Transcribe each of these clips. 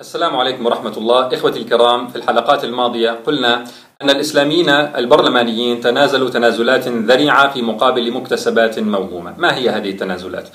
السلام عليكم ورحمة الله. إخوتي الكرام في الحلقات الماضية قلنا أن الإسلاميين البرلمانيين تنازلوا تنازلات ذريعة في مقابل مكتسبات موهومة. ما هي هذه التنازلات؟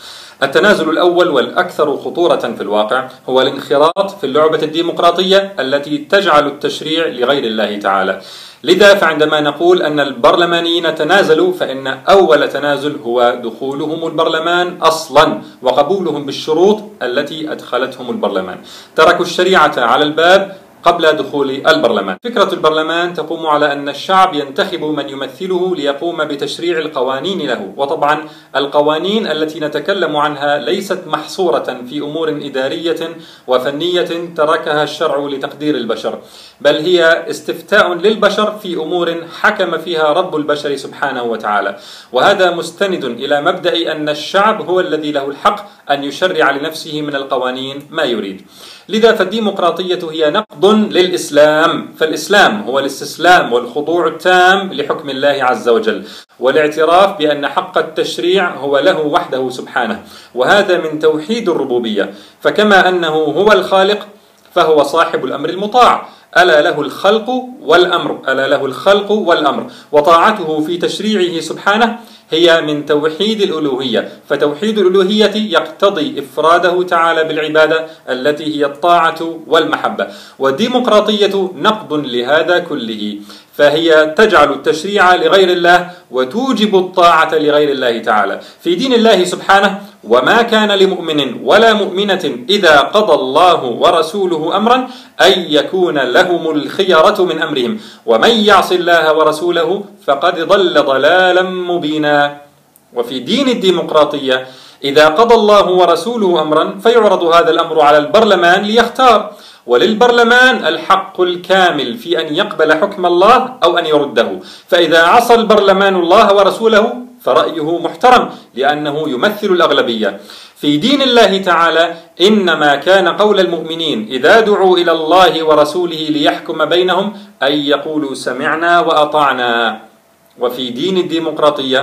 التنازل الأول والأكثر خطورة في الواقع هو الانخراط في اللعبة الديمقراطية التي تجعل التشريع لغير الله تعالى. لذا فعندما نقول أن البرلمانيين تنازلوا فإن أول تنازل هو دخولهم البرلمان أصلا وقبولهم بالشروط التي أدخلتهم البرلمان. تركوا الشريعة على الباب قبل دخول البرلمان. فكرة البرلمان تقوم على أن الشعب ينتخب من يمثله ليقوم بتشريع القوانين له. وطبعا القوانين التي نتكلم عنها ليست محصورة في أمور إدارية وفنية تركها الشرع لتقدير البشر بل هي استفتاء للبشر في أمور حكم فيها رب البشر سبحانه وتعالى. وهذا مستند إلى مبدأ أن الشعب هو الذي له الحق أن يشرع لنفسه من القوانين ما يريد. لذا فالديمقراطية هي نقد للإسلام. فالإسلام هو الاستسلام والخضوع التام لحكم الله عز وجل والاعتراف بأن حق التشريع هو له وحده سبحانه وهذا من توحيد الربوبية. فكما أنه هو الخالق فهو صاحب الأمر المطاع. ألا له الخلق والأمر ألا له الخلق والأمر. وطاعته في تشريعه سبحانه هي من توحيد الألوهية. فتوحيد الألوهية يقتضي إفراده تعالى بالعبادة التي هي الطاعة والمحبة. والديمقراطية نقد لهذا كله. فهي تجعل التشريع لغير الله وتوجب الطاعة لغير الله تعالى. في دين الله سبحانه وما كان لمؤمن ولا مؤمنة إذا قضى الله ورسوله أمرا أن يكون لهم الخيرة من أمرهم. ومن يعص الله ورسوله فقد ضل ضلالا مبينا. وفي دين الديمقراطية إذا قضى الله ورسوله أمرا فيعرض هذا الأمر على البرلمان ليختار. وللبرلمان الحق الكامل في أن يقبل حكم الله أو أن يرده. فإذا عصى البرلمان الله ورسوله فرأيه محترم لأنه يمثل الأغلبية. في دين الله تعالى إنما كان قول المؤمنين إذا دعوا إلى الله ورسوله ليحكم بينهم أن يقولوا سمعنا وأطعنا. وفي دين الديمقراطية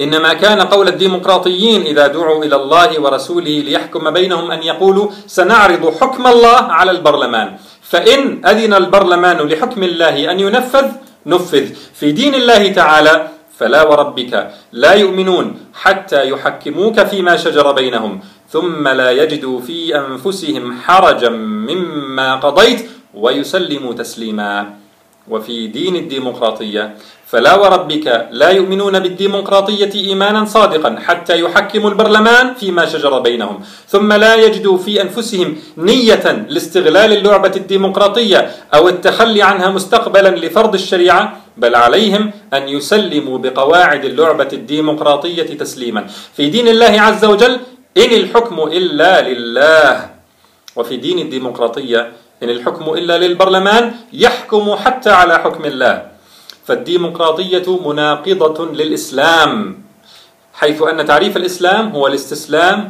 إنما كان قول الديمقراطيين إذا دعوا إلى الله ورسوله ليحكم بينهم أن يقولوا سنعرض حكم الله على البرلمان. فإن أذن البرلمان لحكم الله أن ينفذ نفذ. في دين الله تعالى فلا وربك لا يؤمنون حتى يحكموك فيما شجر بينهم ثم لا يجدوا في أنفسهم حرجا مما قضيت ويسلموا تسليما. وفي دين الديمقراطية فلا وربك لا يؤمنون بالديمقراطية إيمانا صادقا حتى يحكموا البرلمان فيما شجر بينهم. ثم لا يجدوا في أنفسهم نية لاستغلال اللعبة الديمقراطية أو التخلي عنها مستقبلا لفرض الشريعة بل عليهم أن يسلموا بقواعد اللعبة الديمقراطية تسليما. في دين الله عز وجل إن الحكم إلا لله. وفي دين الديمقراطية إن الحكم إلا للبرلمان يحكم حتى على حكم الله. فالديمقراطية مناقضة للإسلام حيث أن تعريف الإسلام هو الاستسلام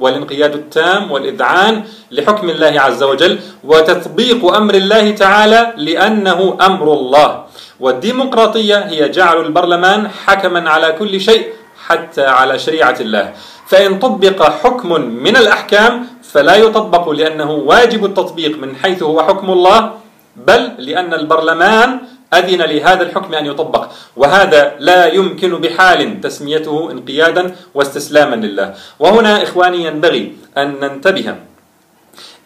والانقياد التام والإذعان لحكم الله عز وجل وتطبيق أمر الله تعالى لأنه أمر الله. والديمقراطية هي جعل البرلمان حكما على كل شيء حتى على شريعة الله. فإن طبق حكم من الأحكام فلا يطبق لأنه واجب التطبيق من حيث هو حكم الله بل لأن البرلمان أذن لهذا الحكم أن يطبق. وهذا لا يمكن بحال تسميته انقيادا واستسلاما لله. وهنا إخواني ينبغي أن ننتبه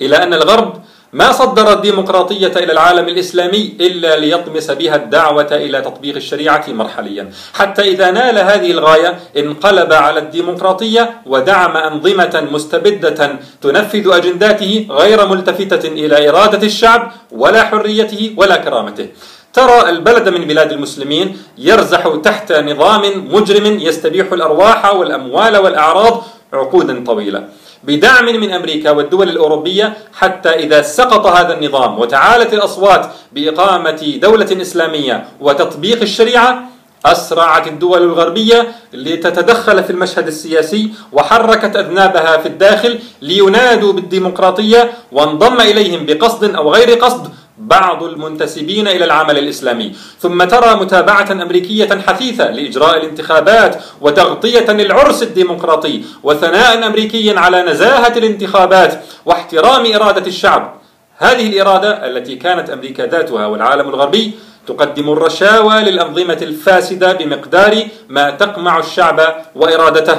إلى أن الغرب ما صدر الديمقراطية إلى العالم الإسلامي إلا ليطمس بها الدعوة إلى تطبيق الشريعة مرحليا. حتى إذا نال هذه الغاية انقلب على الديمقراطية ودعم أنظمة مستبدة تنفذ أجنداته غير ملتفتة إلى إرادة الشعب ولا حريته ولا كرامته. ترى البلد من بلاد المسلمين يرزح تحت نظام مجرم يستبيح الأرواح والأموال والأعراض عقودا طويلة بدعم من أمريكا والدول الأوروبية حتى إذا سقط هذا النظام وتعالت الأصوات بإقامة دولة إسلامية وتطبيق الشريعة أسرعت الدول الغربية لتتدخل في المشهد السياسي وحركت أذنابها في الداخل لينادوا بالديمقراطية وانضم إليهم بقصد أو غير قصد بعض المنتسبين إلى العمل الإسلامي. ثم ترى متابعة أمريكية حثيثة لإجراء الانتخابات وتغطية للعرس الديمقراطي وثناء أمريكي على نزاهة الانتخابات واحترام إرادة الشعب. هذه الإرادة التي كانت أمريكا ذاتها والعالم الغربي تقدم الرشاوى للأنظمة الفاسدة بمقدار ما تقمع الشعب وإرادته.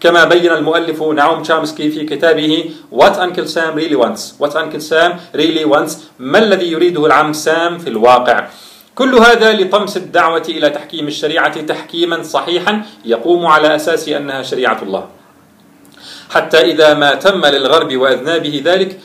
كما بين المؤلف نعوم تشامسكي في كتابه What Uncle Sam Really Wants. What Uncle Sam Really Wants. ما الذي يريده العم سام في الواقع؟ كل هذا لطمس الدعوة إلى تحكيم الشريعة تحكيما صحيحا يقوم على أساس أنها شريعة الله. حتى إذا ما تم للغرب وأذنابه ذلك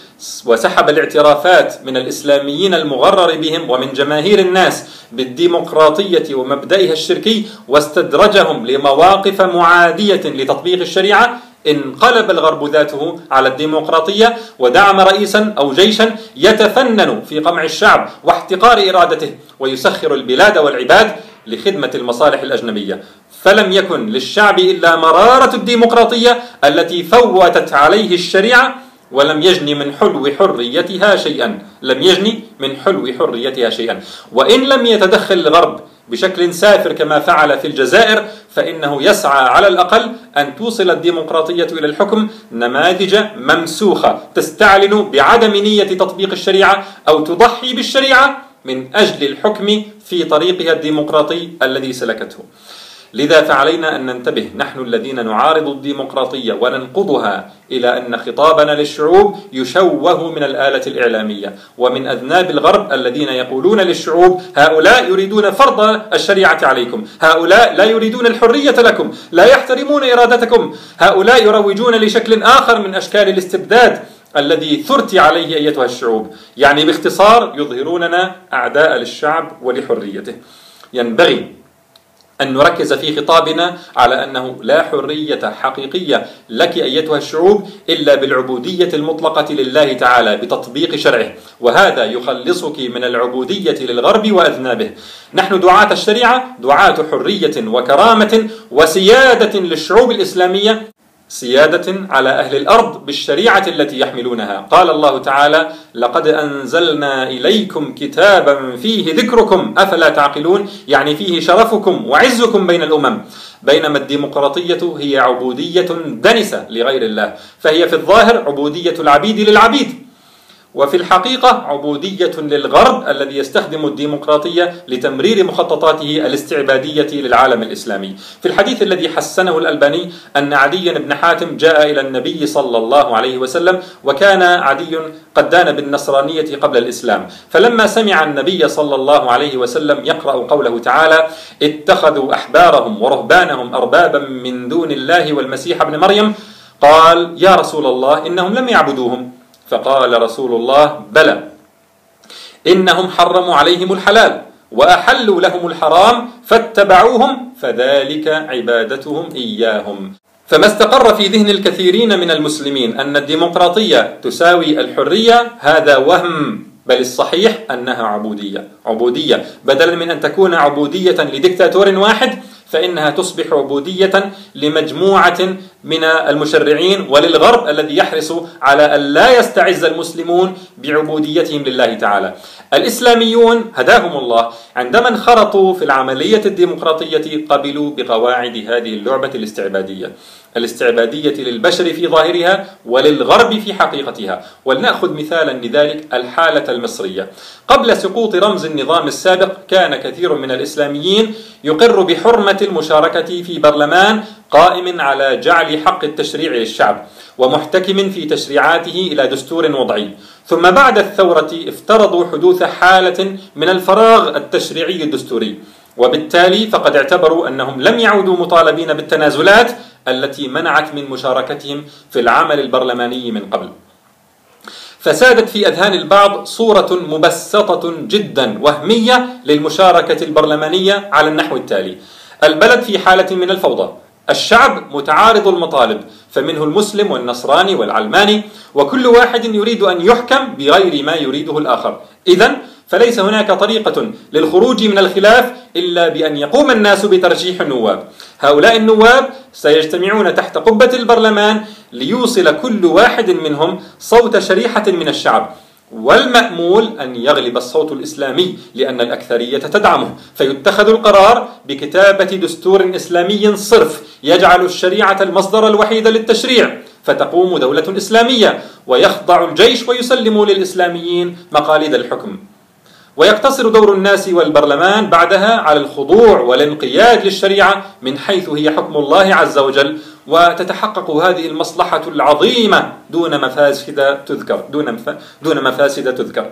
وسحب الاعترافات من الإسلاميين المغرر بهم ومن جماهير الناس بالديمقراطية ومبدئها الشركي واستدرجهم لمواقف معادية لتطبيق الشريعة انقلب الغرب ذاته على الديمقراطية ودعم رئيسا أو جيشا يتفنن في قمع الشعب واحتقار إرادته ويسخر البلاد والعباد لخدمة المصالح الأجنبية. فلم يكن للشعب إلا مرارة الديمقراطية التي فوتت عليه الشريعة ولم يجني من حلو حريتها شيئا. لم يجني من حلو حريتها شيئا. وإن لم يتدخل الغرب بشكل سافر كما فعل في الجزائر فإنه يسعى على الأقل أن توصل الديمقراطية إلى الحكم نماذج ممسوخة. تستعلن بعدم نية تطبيق الشريعة أو تضحي بالشريعة من أجل الحكم في طريقها الديمقراطي الذي سلكته. لذا فعلينا أن ننتبه نحن الذين نعارض الديمقراطية وننقضها إلى أن خطابنا للشعوب يشوه من الآلة الإعلامية. ومن أذناب الغرب الذين يقولون للشعوب هؤلاء يريدون فرض الشريعة عليكم. هؤلاء لا يريدون الحرية لكم. لا يحترمون إرادتكم. هؤلاء يروجون لشكل آخر من أشكال الاستبداد. الذي ثرت عليه أيتها الشعوب. يعني باختصار يظهروننا أعداء للشعب ولحريته. ينبغي أن نركز في خطابنا على أنه لا حرية حقيقية لك أيتها الشعوب إلا بالعبودية المطلقة لله تعالى بتطبيق شرعه. وهذا يخلصك من العبودية للغرب وأذنابه. نحن دعاة الشريعة دعاة حرية وكرامة وسيادة للشعوب الإسلامية. سيادة على أهل الأرض بالشريعة التي يحملونها. قال الله تعالى لقد أنزلنا إليكم كتابا فيه ذكركم. أفلا تعقلون؟ يعني فيه شرفكم وعزكم بين الأمم. بينما الديمقراطية هي عبودية دنسة لغير الله فهي في الظاهر عبودية العبيد للعبيد. وفي الحقيقة عبودية للغرب الذي يستخدم الديمقراطية لتمرير مخططاته الاستعبادية للعالم الإسلامي. في الحديث الذي حسنه الألباني أن عدي بن حاتم جاء إلى النبي صلى الله عليه وسلم وكان عدي قد دان بالنصرانية قبل الإسلام. فلما سمع النبي صلى الله عليه وسلم يقرأ قوله تعالى اتخذوا أحبارهم ورهبانهم أربابا من دون الله والمسيح ابن مريم قال يا رسول الله إنهم لم يعبدوهم. فقال رسول الله بلى. إنهم حرموا عليهم الحلال وأحلوا لهم الحرام فاتبعوهم فذلك عبادتهم إياهم. فما استقر في ذهن الكثيرين من المسلمين أن الديمقراطية تساوي الحرية هذا وهم. بل الصحيح أنها عبودية. عبودية بدلا من أن تكون عبودية لدكتاتور واحد فإنها تصبح عبودية لمجموعة من المشرعين وللغرب الذي يحرص على أن لا يستعز المسلمون بعبوديتهم لله تعالى. الإسلاميون هداهم الله عندما انخرطوا في العملية الديمقراطية قبلوا بقواعد هذه اللعبة الاستعبادية. الاستعبادية للبشر في ظاهرها وللغرب في حقيقتها. ولنأخذ مثالا لذلك الحالة المصرية. قبل سقوط رمز النظام السابق كان كثير من الإسلاميين يقر بحرمة المشاركة في برلمان قائم على جعل حق التشريع للشعب ومحتكم في تشريعاته إلى دستور وضعي. ثم بعد الثورة افترضوا حدوث حالة من الفراغ التشريعي الدستوري وبالتالي فقد اعتبروا أنهم لم يعودوا مطالبين بالتنازلات التي منعت من مشاركتهم في العمل البرلماني من قبل. فسادت في أذهان البعض صورة مبسطة جدا وهمية للمشاركة البرلمانية على النحو التالي. البلد في حالة من الفوضى. الشعب متعارض المطالب فمنه المسلم والنصراني والعلماني وكل واحد يريد أن يحكم بغير ما يريده الآخر. إذا فليس هناك طريقة للخروج من الخلاف إلا بأن يقوم الناس بترشيح النواب. هؤلاء النواب سيجتمعون تحت قبة البرلمان ليوصل كل واحد منهم صوت شريحة من الشعب. والمأمول أن يغلب الصوت الإسلامي لأن الأكثرية تدعمه. فيتخذ القرار بكتابة دستور إسلامي صرف يجعل الشريعة المصدر الوحيد للتشريع فتقوم دولة إسلامية ويخضع الجيش ويسلم للإسلاميين مقاليد الحكم. ويقتصر دور الناس والبرلمان بعدها على الخضوع والانقياد للشريعة من حيث هي حكم الله عز وجل وتتحقق هذه المصلحة العظيمة دون مفاسد تذكر دون دون مفاسد تذكر.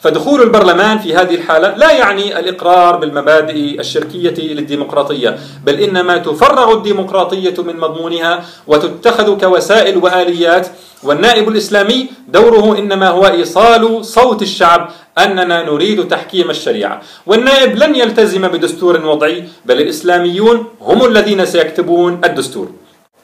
فدخول البرلمان في هذه الحالة لا يعني الإقرار بالمبادئ الشركية للديمقراطية بل إنما تفرغ الديمقراطية من مضمونها وتتخذ كوسائل وآليات والنائب الإسلامي دوره إنما هو إيصال صوت الشعب أننا نريد تحكيم الشريعة. والنائب لن يلتزم بدستور وضعي بل الإسلاميون هم الذين سيكتبون الدستور.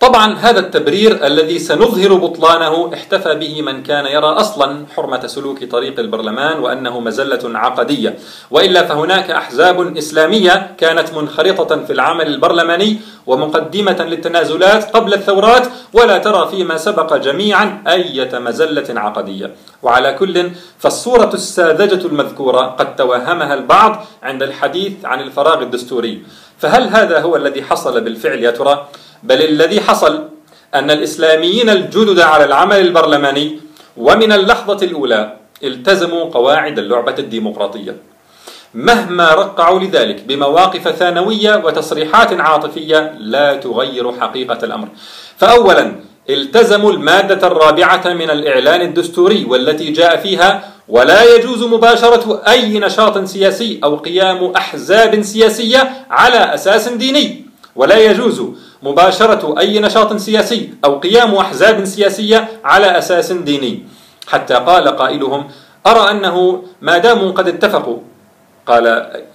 طبعا هذا التبرير الذي سنظهر بطلانه احتفى به من كان يرى أصلا حرمة سلوك طريق البرلمان وأنه مزلة عقدية. وإلا فهناك أحزاب إسلامية كانت منخرطة في العمل البرلماني ومقدمة للتنازلات قبل الثورات ولا ترى فيما سبق جميعا أي مزلة عقدية. وعلى كل فالصورة الساذجة المذكورة قد توهمها البعض عند الحديث عن الفراغ الدستوري. فهل هذا هو الذي حصل بالفعل يا ترى؟ بل الذي حصل أن الإسلاميين الجدد على العمل البرلماني ومن اللحظة الأولى التزموا قواعد اللعبة الديمقراطية. مهما رقعوا لذلك بمواقف ثانوية وتصريحات عاطفية لا تغير حقيقة الأمر. فأولا التزموا المادة الرابعة من الإعلان الدستوري والتي جاء فيها ولا يجوز مباشرة أي نشاط سياسي أو قيام أحزاب سياسية على أساس ديني. ولا يجوز مباشرة أي نشاط سياسي أو قيام أحزاب سياسية على أساس ديني. حتى قال قائلهم أرى أنه ما داموا قد اتفقوا. قال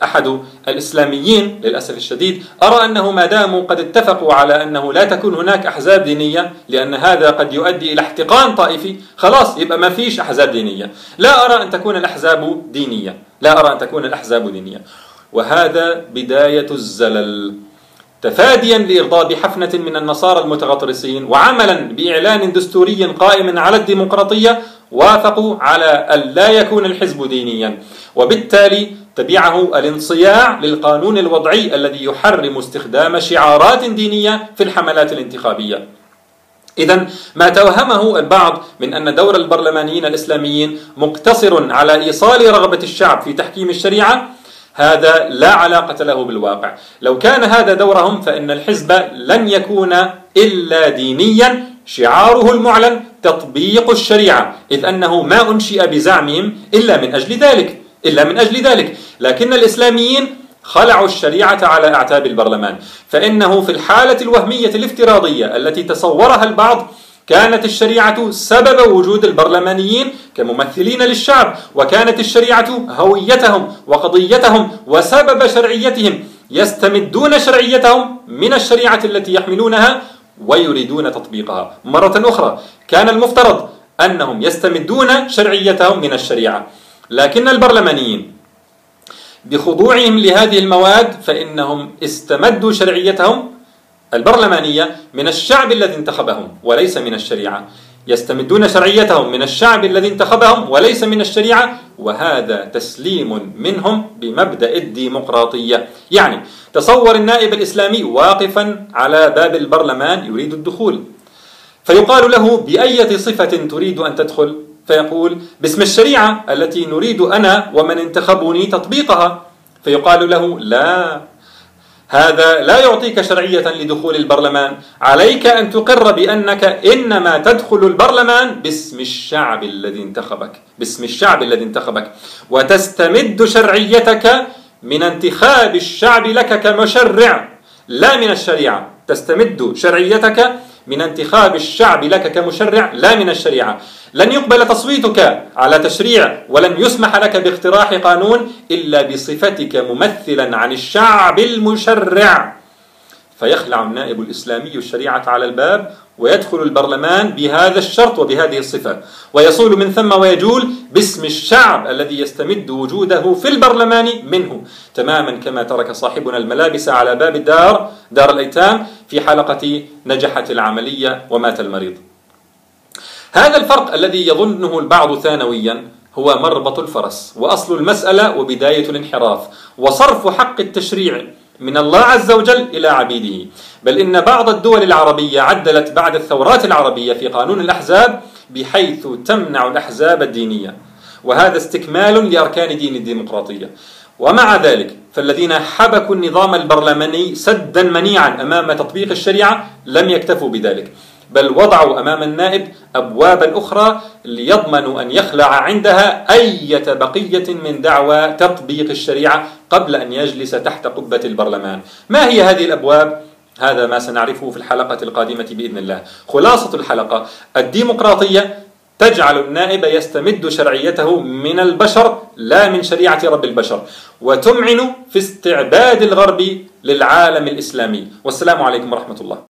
أحد الإسلاميين للأسف الشديد أرى أنه ما داموا قد اتفقوا على أنه لا تكون هناك أحزاب دينية لأن هذا قد يؤدي إلى احتقان طائفي. خلاص يبقى ما فيش أحزاب دينية. لا أرى أن تكون الأحزاب دينية. لا أرى أن تكون الأحزاب دينية. وهذا بداية الزلل. تفاديا لإرضاء حفنة من النصارى المتغطرسين وعملا بإعلان دستوري قائم على الديمقراطية وافقوا على أن لا يكون الحزب دينيا. وبالتالي تبعه الانصياع للقانون الوضعي الذي يحرم استخدام شعارات دينية في الحملات الانتخابية. إذا ما توهمه البعض من أن دور البرلمانيين الإسلاميين مقتصر على إيصال رغبة الشعب في تحكيم الشريعة هذا لا علاقة له بالواقع. لو كان هذا دورهم فإن الحزب لن يكون إلا دينيا شعاره المعلن تطبيق الشريعة إذ أنه ما أنشئ بزعمهم إلا من أجل ذلك إلا من أجل ذلك. لكن الإسلاميين خلعوا الشريعة على أعتاب البرلمان. فإنه في الحالة الوهمية الافتراضية التي تصورها البعض كانت الشريعة سبب وجود البرلمانيين كممثلين للشعب وكانت الشريعة هويتهم وقضيتهم وسبب شرعيتهم يستمدون شرعيتهم من الشريعة التي يحملونها ويريدون تطبيقها. مرة أخرى كان المفترض أنهم يستمدون شرعيتهم من الشريعة لكن البرلمانيين بخضوعهم لهذه المواد فإنهم استمدوا شرعيتهم البرلمانية من الشعب الذي انتخبهم وليس من الشريعة. يستمدون شرعيتهم من الشعب الذي انتخبهم وليس من الشريعة وهذا تسليم منهم بمبدأ الديمقراطية. يعني تصور النائب الإسلامي واقفا على باب البرلمان يريد الدخول. فيقال له بأية صفة تريد أن تدخل؟ فيقول باسم الشريعة التي نريد أنا ومن انتخبوني تطبيقها. فيقال له لا هذا لا يعطيك شرعية لدخول البرلمان. عليك أن تقر بأنك إنما تدخل البرلمان باسم الشعب الذي انتخبك باسم الشعب الذي انتخبك. وتستمد شرعيتك من انتخاب الشعب لك كمشرع لا من الشريعة. تستمد شرعيتك من انتخاب الشعب لك كمشرع لا من الشريعة. لن يقبل تصويتك على تشريع ولن يسمح لك باقتراح قانون إلا بصفتك ممثلا عن الشعب المشرع. فيخلع النائب الإسلامي الشريعة على الباب ويدخل البرلمان بهذا الشرط وبهذه الصفة. ويصول من ثم ويجول باسم الشعب الذي يستمد وجوده في البرلمان منه. تماما كما ترك صاحبنا الملابس على باب الدار دار الأيتام في حلقة نجحت العملية ومات المريض. هذا الفرق الذي يظنه البعض ثانويا هو مربط الفرس وأصل المسألة وبداية الانحراف وصرف حق التشريع من الله عز وجل إلى عبيده. بل إن بعض الدول العربية عدلت بعد الثورات العربية في قانون الأحزاب بحيث تمنع الأحزاب الدينية. وهذا استكمال لأركان دين الديمقراطية. ومع ذلك فالذين حبكوا النظام البرلماني سدا منيعا أمام تطبيق الشريعة لم يكتفوا بذلك. بل وضعوا أمام النائب ابوابا أخرى ليضمنوا أن يخلع عندها اية بقية من دعوى تطبيق الشريعة قبل أن يجلس تحت قبة البرلمان. ما هي هذه الأبواب؟ هذا ما سنعرفه في الحلقة القادمة بإذن الله. خلاصة الحلقة الديمقراطية تجعل النائب يستمد شرعيته من البشر لا من شريعة رب البشر وتمعن في استعباد الغرب للعالم الإسلامي والسلام عليكم ورحمة الله